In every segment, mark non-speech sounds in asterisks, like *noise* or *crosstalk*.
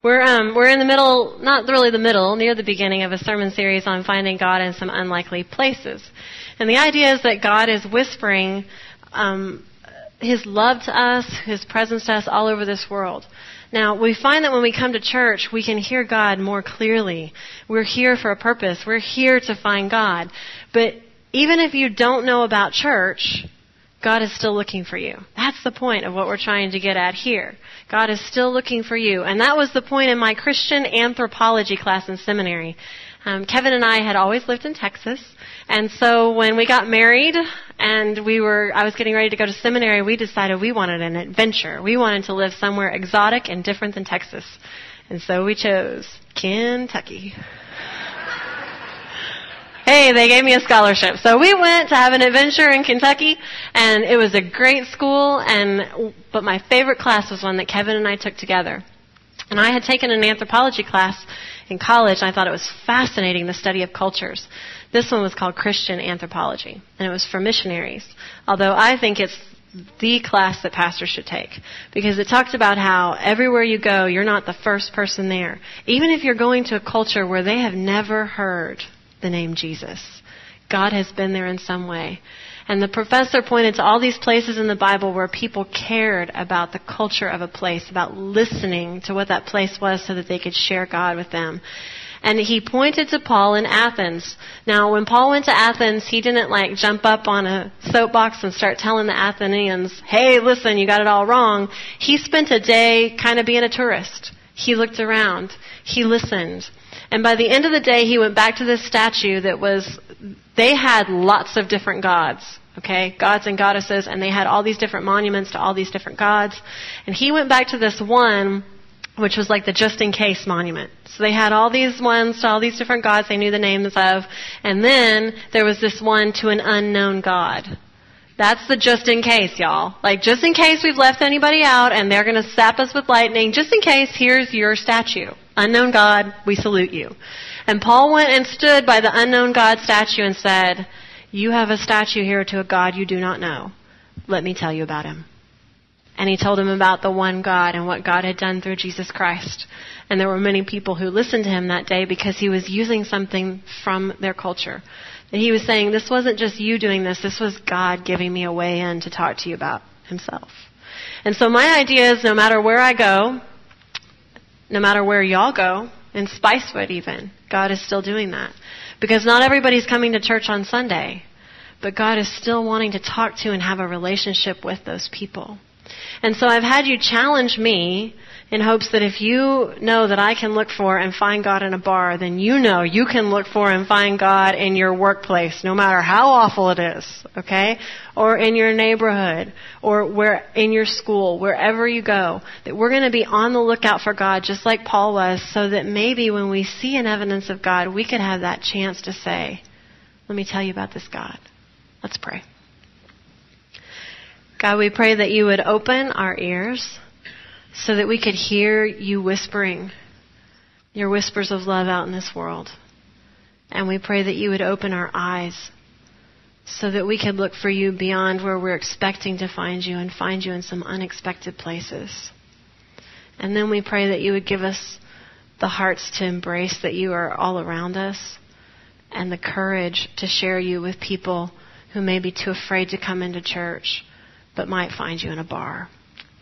We're um, we're in the middle, not really the middle, near the beginning of a sermon series on finding God in some unlikely places, and the idea is that God is whispering um, His love to us, His presence to us all over this world. Now, we find that when we come to church, we can hear God more clearly. We're here for a purpose. We're here to find God. But even if you don't know about church, God is still looking for you. That's the point of what we're trying to get at here. God is still looking for you. And that was the point in my Christian anthropology class in seminary. Um, Kevin and I had always lived in Texas. And so when we got married and we were, I was getting ready to go to seminary, we decided we wanted an adventure. We wanted to live somewhere exotic and different than Texas. And so we chose Kentucky hey, they gave me a scholarship. So we went to have an adventure in Kentucky, and it was a great school, and, but my favorite class was one that Kevin and I took together. And I had taken an anthropology class in college, and I thought it was fascinating, the study of cultures. This one was called Christian Anthropology, and it was for missionaries. Although I think it's the class that pastors should take because it talks about how everywhere you go, you're not the first person there. Even if you're going to a culture where they have never heard the name Jesus. God has been there in some way. And the professor pointed to all these places in the Bible where people cared about the culture of a place, about listening to what that place was so that they could share God with them. And he pointed to Paul in Athens. Now, when Paul went to Athens, he didn't like jump up on a soapbox and start telling the Athenians, hey, listen, you got it all wrong. He spent a day kind of being a tourist. He looked around. He listened. And by the end of the day, he went back to this statue that was, they had lots of different gods, okay? Gods and goddesses, and they had all these different monuments to all these different gods. And he went back to this one, which was like the just in case monument. So they had all these ones to all these different gods they knew the names of, and then there was this one to an unknown god. That's the just in case, y'all. Like, just in case we've left anybody out and they're gonna zap us with lightning, just in case, here's your statue. Unknown God, we salute you. And Paul went and stood by the unknown God statue and said, You have a statue here to a God you do not know. Let me tell you about him. And he told him about the one God and what God had done through Jesus Christ. And there were many people who listened to him that day because he was using something from their culture. And he was saying, This wasn't just you doing this, this was God giving me a way in to talk to you about himself. And so my idea is no matter where I go, no matter where y'all go, in Spicewood even, God is still doing that. Because not everybody's coming to church on Sunday, but God is still wanting to talk to and have a relationship with those people. And so I've had you challenge me in hopes that if you know that I can look for and find God in a bar, then you know you can look for and find God in your workplace, no matter how awful it is, okay? Or in your neighborhood, or where, in your school, wherever you go, that we're to be on the lookout for God just like Paul was, so that maybe when we see an evidence of God, we could have that chance to say, let me tell you about this God. Let's pray. God, we pray that you would open our ears so that we could hear you whispering your whispers of love out in this world. And we pray that you would open our eyes so that we could look for you beyond where we're expecting to find you and find you in some unexpected places. And then we pray that you would give us the hearts to embrace that you are all around us and the courage to share you with people who may be too afraid to come into church but might find you in a bar.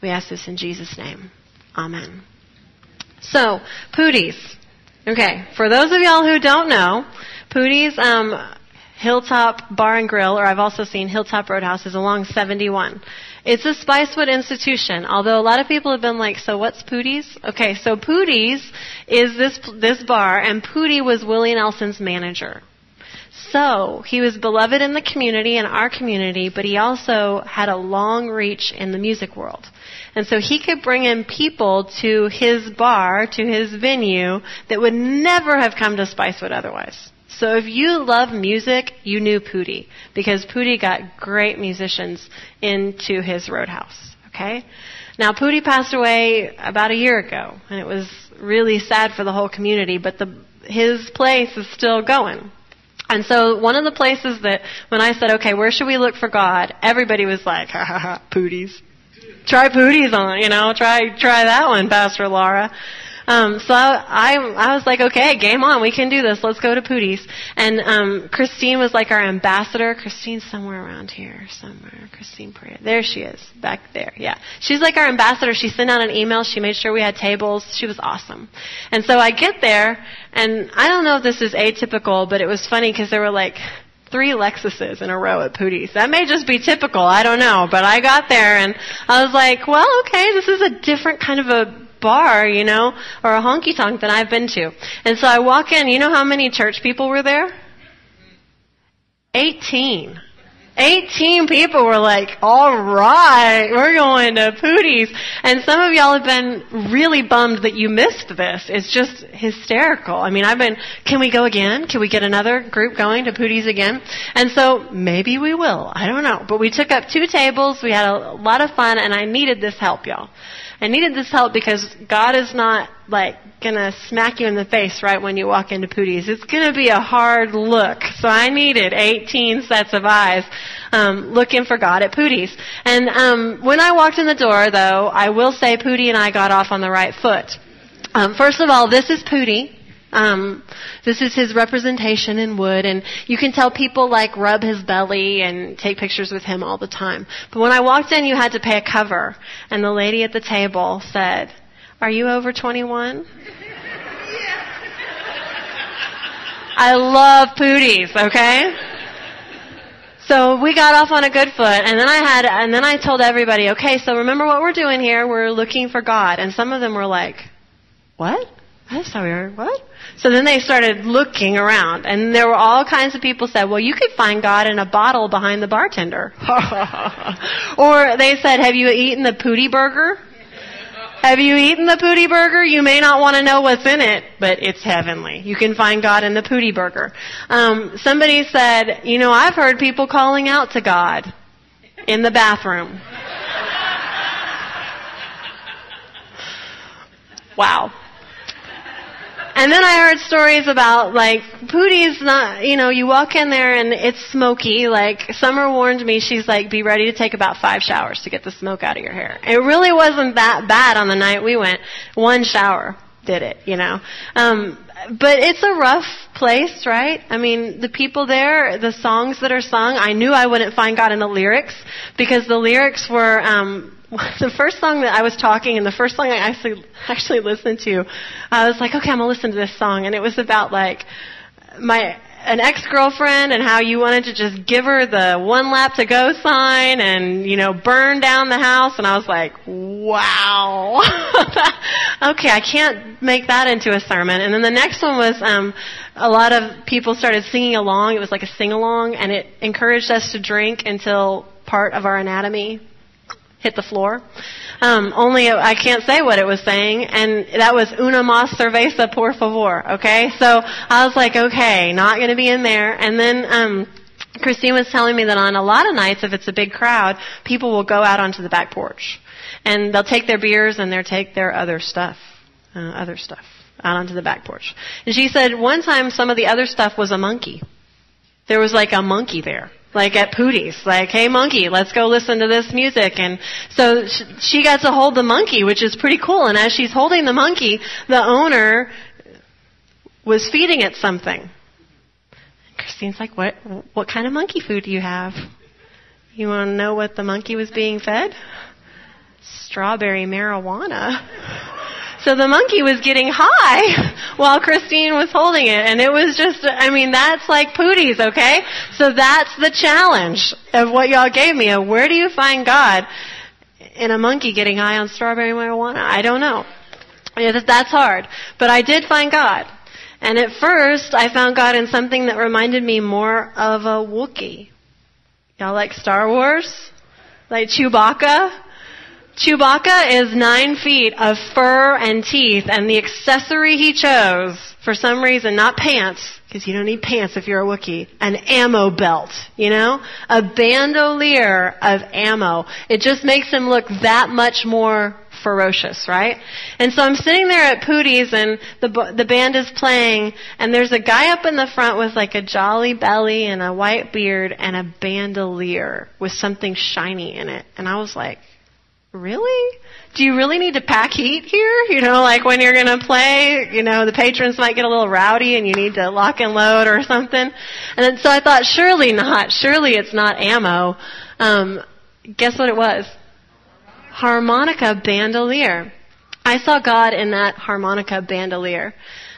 We ask this in Jesus' name. Amen. So, Poodie's. Okay, for those of y'all who don't know, Poodie's um, Hilltop Bar and Grill, or I've also seen Hilltop Roadhouse, is along 71. It's a Spicewood institution, although a lot of people have been like, so what's Poodie's? Okay, so Poodie's is this, this bar, and Poodie was Willie Nelson's manager. So, he was beloved in the community, in our community, but he also had a long reach in the music world. And so he could bring in people to his bar, to his venue, that would never have come to Spicewood otherwise. So if you love music, you knew Poodie, because Poodie got great musicians into his roadhouse. Okay? Now Poodie passed away about a year ago, and it was really sad for the whole community, but the, his place is still going. And so one of the places that when I said, okay, where should we look for God? Everybody was like, ha ha ha, Poodie's. try Poodies on, you know, try, try that one, Pastor Laura. Um, so I, I, I was like, okay, game on. We can do this. Let's go to Poodies. And um, Christine was like our ambassador. Christine's somewhere around here, somewhere. Christine Perea. There she is, back there. Yeah, she's like our ambassador. She sent out an email. She made sure we had tables. She was awesome. And so I get there, and I don't know if this is atypical, but it was funny because there were like three Lexuses in a row at Poodies. That may just be typical. I don't know. But I got there and I was like, well, okay, this is a different kind of a bar, you know, or a honky tonk than I've been to. And so I walk in, you know how many church people were there? 18. 18 people were like, all right, we're going to Poodies. And some of y'all have been really bummed that you missed this. It's just hysterical. I mean, I've been, can we go again? Can we get another group going to Poodies again? And so maybe we will. I don't know. But we took up two tables. We had a lot of fun and I needed this help, y'all. I needed this help because God is not like gonna smack you in the face right when you walk into Poodies. It's gonna be a hard look. So I needed 18 sets of eyes um, looking for God at Poodies. And um, when I walked in the door, though, I will say Poodie and I got off on the right foot. Um, first of all, this is Poodie. Um, this is his representation in wood, and you can tell people like rub his belly and take pictures with him all the time. But when I walked in, you had to pay a cover, and the lady at the table said, "Are you over 21?" *laughs* I love Poodies, okay? So we got off on a good foot, and then I had, and then I told everybody, okay, so remember what we're doing here? We're looking for God, and some of them were like, "What? That's how we are. What?" So then they started looking around, and there were all kinds of people said, well, you could find God in a bottle behind the bartender. *laughs* or they said, have you eaten the Poodie burger? Have you eaten the Poodie burger? You may not want to know what's in it, but it's heavenly. You can find God in the Poodie burger. Um, somebody said, you know, I've heard people calling out to God in the bathroom. *laughs* wow. And then I heard stories about like Poodie's not, you know, you walk in there and it's smoky. Like Summer warned me, she's like, be ready to take about five showers to get the smoke out of your hair. It really wasn't that bad on the night we went. One shower did it, you know. Um, but it's a rough place, right? I mean, the people there, the songs that are sung, I knew I wouldn't find God in the lyrics because the lyrics were um, *laughs* the first song that I was talking and the first song I actually actually listened to, I was like, okay, I'm gonna listen to this song, and it was about like my an ex-girlfriend and how you wanted to just give her the one lap to go sign and you know burn down the house. And I was like wow. *laughs* Okay I can't make that into a sermon. And then the next one was um a lot of people started singing along. It was like a sing along and it encouraged us to drink until part of our anatomy hit the floor. Um, only I can't say what it was saying, and that was una más cerveza, por favor. Okay, so I was like, okay, not going to be in there. And then um, Christine was telling me that on a lot of nights, if it's a big crowd, people will go out onto the back porch, and they'll take their beers and they'll take their other stuff, uh, other stuff out onto the back porch. And she said one time some of the other stuff was a monkey. There was like a monkey there like at Poodies, like, hey monkey, let's go listen to this music. And so she got to hold the monkey, which is pretty cool. And as she's holding the monkey, the owner was feeding it something. Christine's like, what, what kind of monkey food do you have? You want to know what the monkey was being fed? Strawberry marijuana. *laughs* So the monkey was getting high *laughs* while Christine was holding it. And it was just, I mean, that's like Poodies, okay? So that's the challenge of what y'all gave me. Of where do you find God in a monkey getting high on strawberry marijuana? I don't know. That's hard. But I did find God. And at first, I found God in something that reminded me more of a Wookiee. Y'all like Star Wars? Like Chewbacca? Chewbacca is nine feet of fur and teeth, and the accessory he chose, for some reason, not pants, because you don't need pants if you're a Wookiee, an ammo belt, you know? A bandolier of ammo. It just makes him look that much more ferocious, right? And so I'm sitting there at Poodies and the the band is playing and there's a guy up in the front with like a jolly belly and a white beard and a bandolier with something shiny in it. And I was like, really? Do you really need to pack heat here? You know, like when you're going to play, you know, the patrons might get a little rowdy and you need to lock and load or something. And then, so I thought, surely not. Surely it's not ammo. Um, guess what it was? Harmonica bandolier. I saw God in that harmonica bandolier.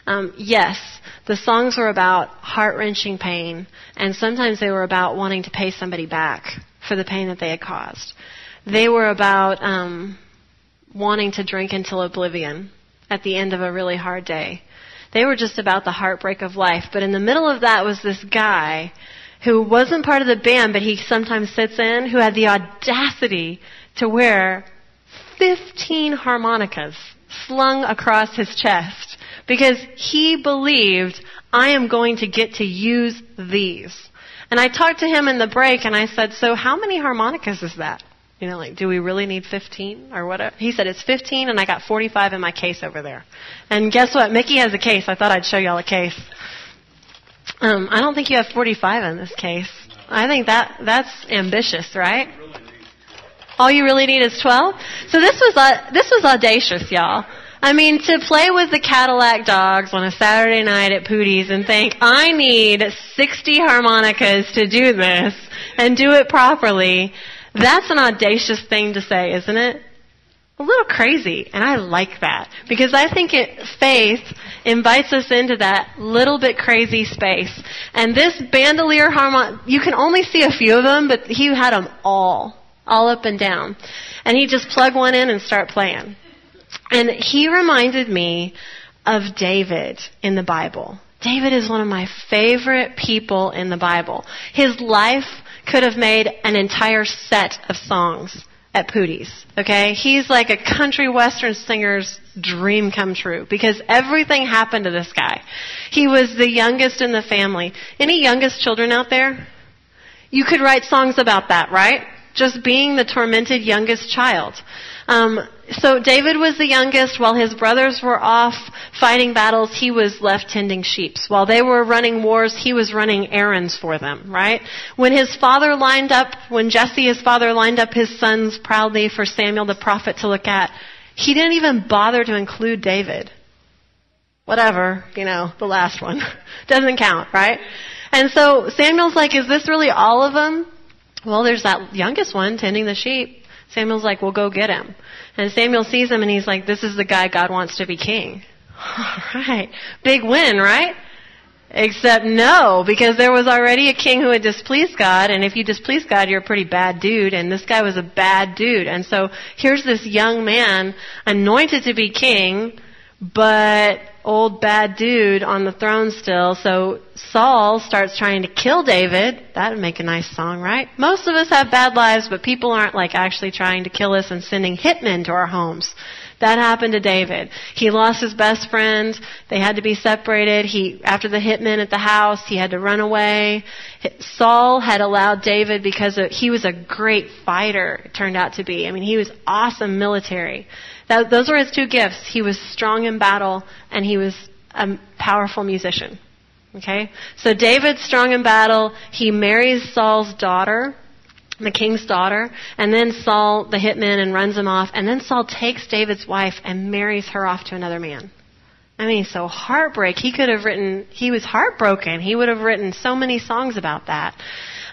Um, yes, the songs were about heart wrenching pain, and sometimes they were about wanting to pay somebody back for the pain that they had caused. They were about um, wanting to drink until oblivion at the end of a really hard day. They were just about the heartbreak of life. But in the middle of that was this guy who wasn't part of the band, but he sometimes sits in, who had the audacity to wear 15 harmonicas slung across his chest because he believed, I am going to get to use these. And I talked to him in the break and I said, so how many harmonicas is that? You know, like, do we really need 15 or whatever? He said, it's 15 and I got 45 in my case over there. And guess what? Mickey has a case. I thought I'd show y'all a case. Um, I don't think you have 45 in this case. I think that, that's ambitious, right? All you really need is 12? So this was, uh, this was audacious, y'all. I mean, to play with the Cadillac dogs on a Saturday night at Poodie's and think, I need 60 harmonicas to do this and do it properly, that's an audacious thing to say, isn't it? A little crazy, and I like that because I think it, faith invites us into that little bit crazy space. And this bandolier harmon, you can only see a few of them, but he had them all, all up and down. And he just plug one in and start playing. And he reminded me of David in the Bible. David is one of my favorite people in the Bible. His life could have made an entire set of songs at Poodie's. Okay? He's like a country western singer's dream come true because everything happened to this guy. He was the youngest in the family. Any youngest children out there? You could write songs about that, right? Just being the tormented youngest child. Um, so David was the youngest. While his brothers were off fighting battles, he was left tending sheep. While they were running wars, he was running errands for them, right? When his father lined up, when Jesse, his father, lined up his sons proudly for Samuel the prophet to look at, he didn't even bother to include David. Whatever, you know, the last one. *laughs* Doesn't count, right? And so Samuel's like, is this really all of them? Well, there's that youngest one tending the sheep. Samuel's like, well, go get him. And Samuel sees him and he's like, this is the guy God wants to be king. *laughs* All right. Big win, right? Except no, because there was already a king who had displeased God, and if you displease God, you're a pretty bad dude, and this guy was a bad dude. And so here's this young man anointed to be king, but old bad dude on the throne still. So Saul starts trying to kill David. That would make a nice song, right? Most of us have bad lives, but people aren't like actually trying to kill us and sending hitmen to our homes. That happened to David. He lost his best friend. They had to be separated. He, after the hitmen at the house, he had to run away. Saul had allowed David because of, he was a great fighter, it turned out to be. I mean, he was awesome military. That, those were his two gifts. He was strong in battle and he was a powerful musician. Okay? So David's strong in battle. He marries Saul's daughter, the king's daughter, and then Saul, the hitman, and runs him off. And then Saul takes David's wife and marries her off to another man. I mean, so heartbreak. He could have written, he was heartbroken. He would have written so many songs about that.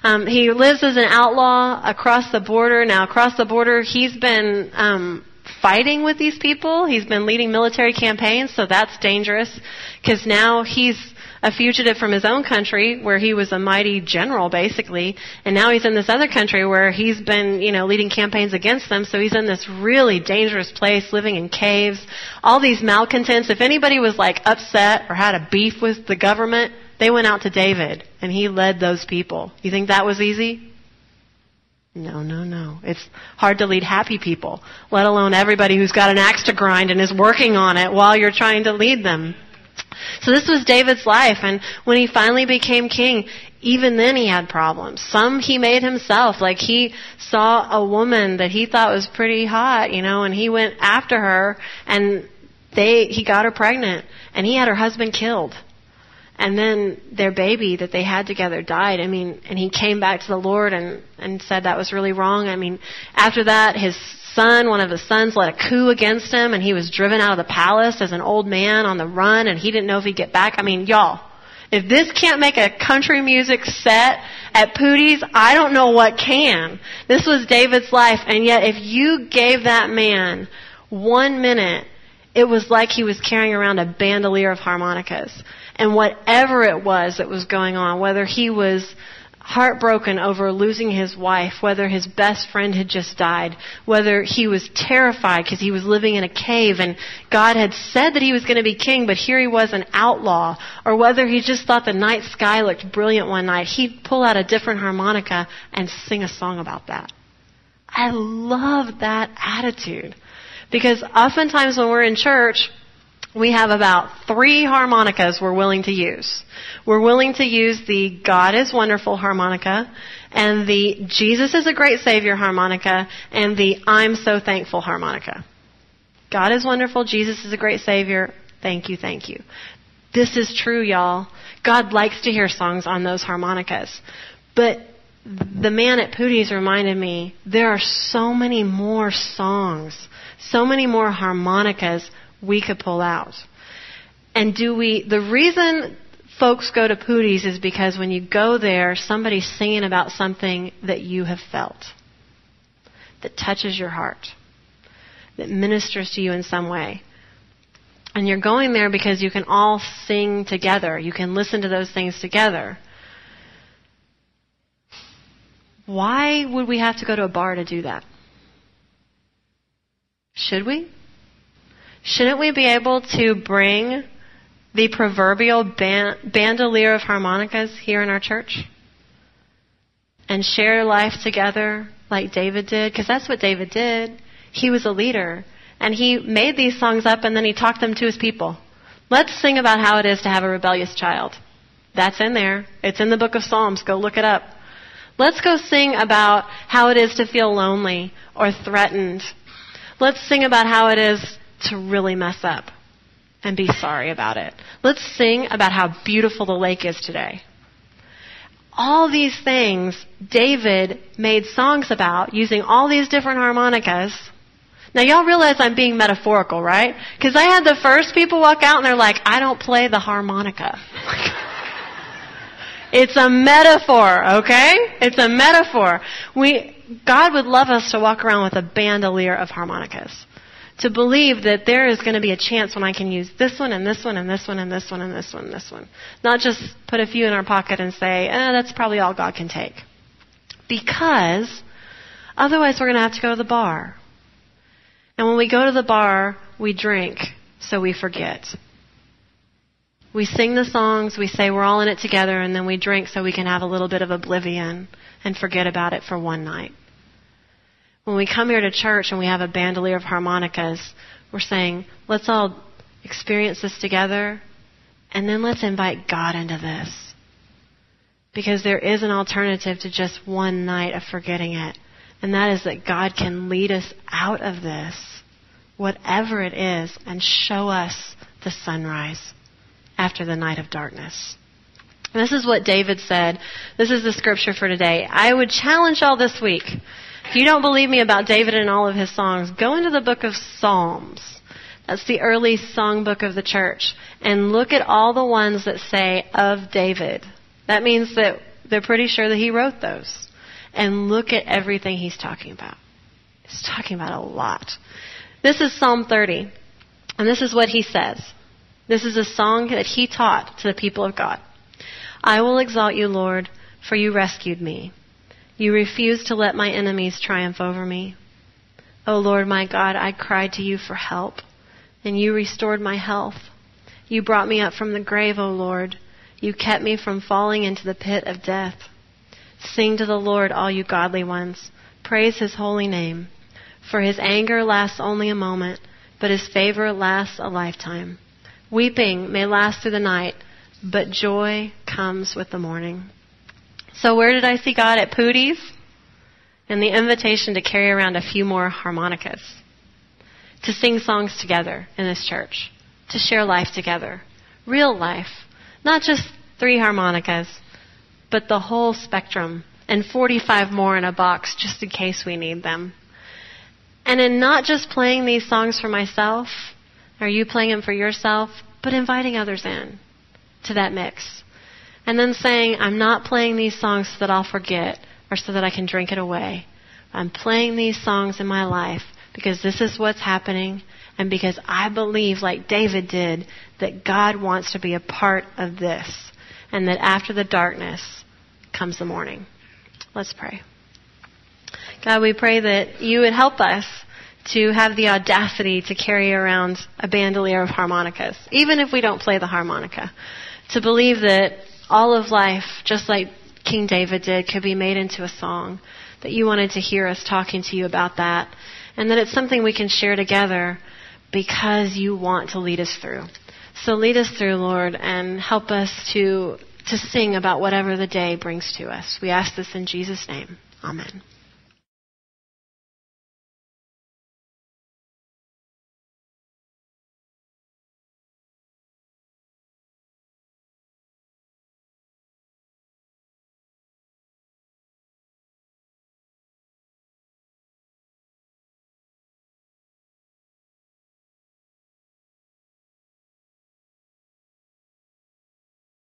Um, he lives as an outlaw across the border. Now, across the border, he's been um, fighting with these people. He's been leading military campaigns, so that's dangerous because now he's a fugitive from his own country where he was a mighty general basically, and now he's in this other country where he's been, you know, leading campaigns against them, so he's in this really dangerous place living in caves. All these malcontents, if anybody was like upset or had a beef with the government, they went out to David and he led those people. You think that was easy? No, no, no. It's hard to lead happy people, let alone everybody who's got an axe to grind and is working on it while you're trying to lead them. So this was David's life, and when he finally became king, even then he had problems. Some he made himself, like he saw a woman that he thought was pretty hot, you know, and he went after her, and they, he got her pregnant, and he had her husband killed. And then their baby that they had together died. I mean, and he came back to the Lord and and said that was really wrong. I mean, after that, his son, one of his sons, led a coup against him, and he was driven out of the palace as an old man on the run, and he didn't know if he'd get back. I mean, y'all, if this can't make a country music set at Poodie's, I don't know what can. This was David's life, and yet if you gave that man one minute, it was like he was carrying around a bandolier of harmonicas. And whatever it was that was going on, whether he was heartbroken over losing his wife, whether his best friend had just died, whether he was terrified because he was living in a cave and God had said that he was going to be king, but here he was an outlaw, or whether he just thought the night sky looked brilliant one night, he'd pull out a different harmonica and sing a song about that. I love that attitude. Because oftentimes when we're in church, we have about three harmonicas we're willing to use. We're willing to use the God is wonderful harmonica and the Jesus is a great savior harmonica and the I'm so thankful harmonica. God is wonderful, Jesus is a great savior, thank you, thank you. This is true, y'all. God likes to hear songs on those harmonicas. But the man at Poodie's reminded me there are so many more songs, so many more harmonicas we could pull out. And do we, the reason folks go to Poodie's is because when you go there, somebody's singing about something that you have felt, that touches your heart, that ministers to you in some way. And you're going there because you can all sing together. You can listen to those things together. Why would we have to go to a bar to do that? Should we? Shouldn't we be able to bring the proverbial bandolier of harmonicas here in our church? And share life together like David did? Because that's what David did. He was a leader. And he made these songs up and then he talked them to his people. Let's sing about how it is to have a rebellious child. That's in there. It's in the book of Psalms. Go look it up. Let's go sing about how it is to feel lonely or threatened. Let's sing about how it is to really mess up and be sorry about it. Let's sing about how beautiful the lake is today. All these things David made songs about using all these different harmonicas. Now y'all realize I'm being metaphorical, right? Because I had the first people walk out and they're like, I don't play the harmonica. *laughs* it's a metaphor, okay? It's a metaphor. We, God would love us to walk around with a bandolier of harmonicas to believe that there is going to be a chance when I can use this one and this one and this one and this one and this one and this one. Not just put a few in our pocket and say, eh, that's probably all God can take. Because otherwise we're going to have to go to the bar. And when we go to the bar, we drink so we forget. We sing the songs, we say we're all in it together, and then we drink so we can have a little bit of oblivion and forget about it for one night. When we come here to church and we have a bandolier of harmonicas, we're saying, let's all experience this together and then let's invite God into this. Because there is an alternative to just one night of forgetting it. And that is that God can lead us out of this, whatever it is, and show us the sunrise after the night of darkness. this is what David said. This is the scripture for today. I would challenge all this week you don't believe me about David and all of his songs, go into the book of Psalms. That's the early songbook of the church. And look at all the ones that say of David. That means that they're pretty sure that he wrote those. And look at everything he's talking about. He's talking about a lot. This is Psalm 30. And this is what he says. This is a song that he taught to the people of God. I will exalt you, Lord, for you rescued me. You refused to let my enemies triumph over me. O oh Lord my God, I cried to you for help, and you restored my health. You brought me up from the grave, O Lord. You kept me from falling into the pit of death. Sing to the Lord, all you godly ones. Praise his holy name. For his anger lasts only a moment, but his favor lasts a lifetime. Weeping may last through the night, but joy comes with the morning. So where did I see God at Poodie's? And the invitation to carry around a few more harmonicas. To sing songs together in this church. To share life together. Real life. Not just three harmonicas, but the whole spectrum and 45 more in a box just in case we need them. And in not just playing these songs for myself, or you playing them for yourself, but inviting others in to that mix. And then saying, I'm not playing these songs so that I'll forget or so that I can drink it away. I'm playing these songs in my life because this is what's happening and because I believe, like David did, that God wants to be a part of this and that after the darkness comes the morning. Let's pray. God, we pray that you would help us to have the audacity to carry around a bandolier of harmonicas, even if we don't play the harmonica. To believe that all of life, just like King David did, could be made into a song. That you wanted to hear us talking to you about that. And that it's something we can share together because you want to lead us through. So lead us through, Lord, and help us to, to sing about whatever the day brings to us. We ask this in Jesus' name. Amen.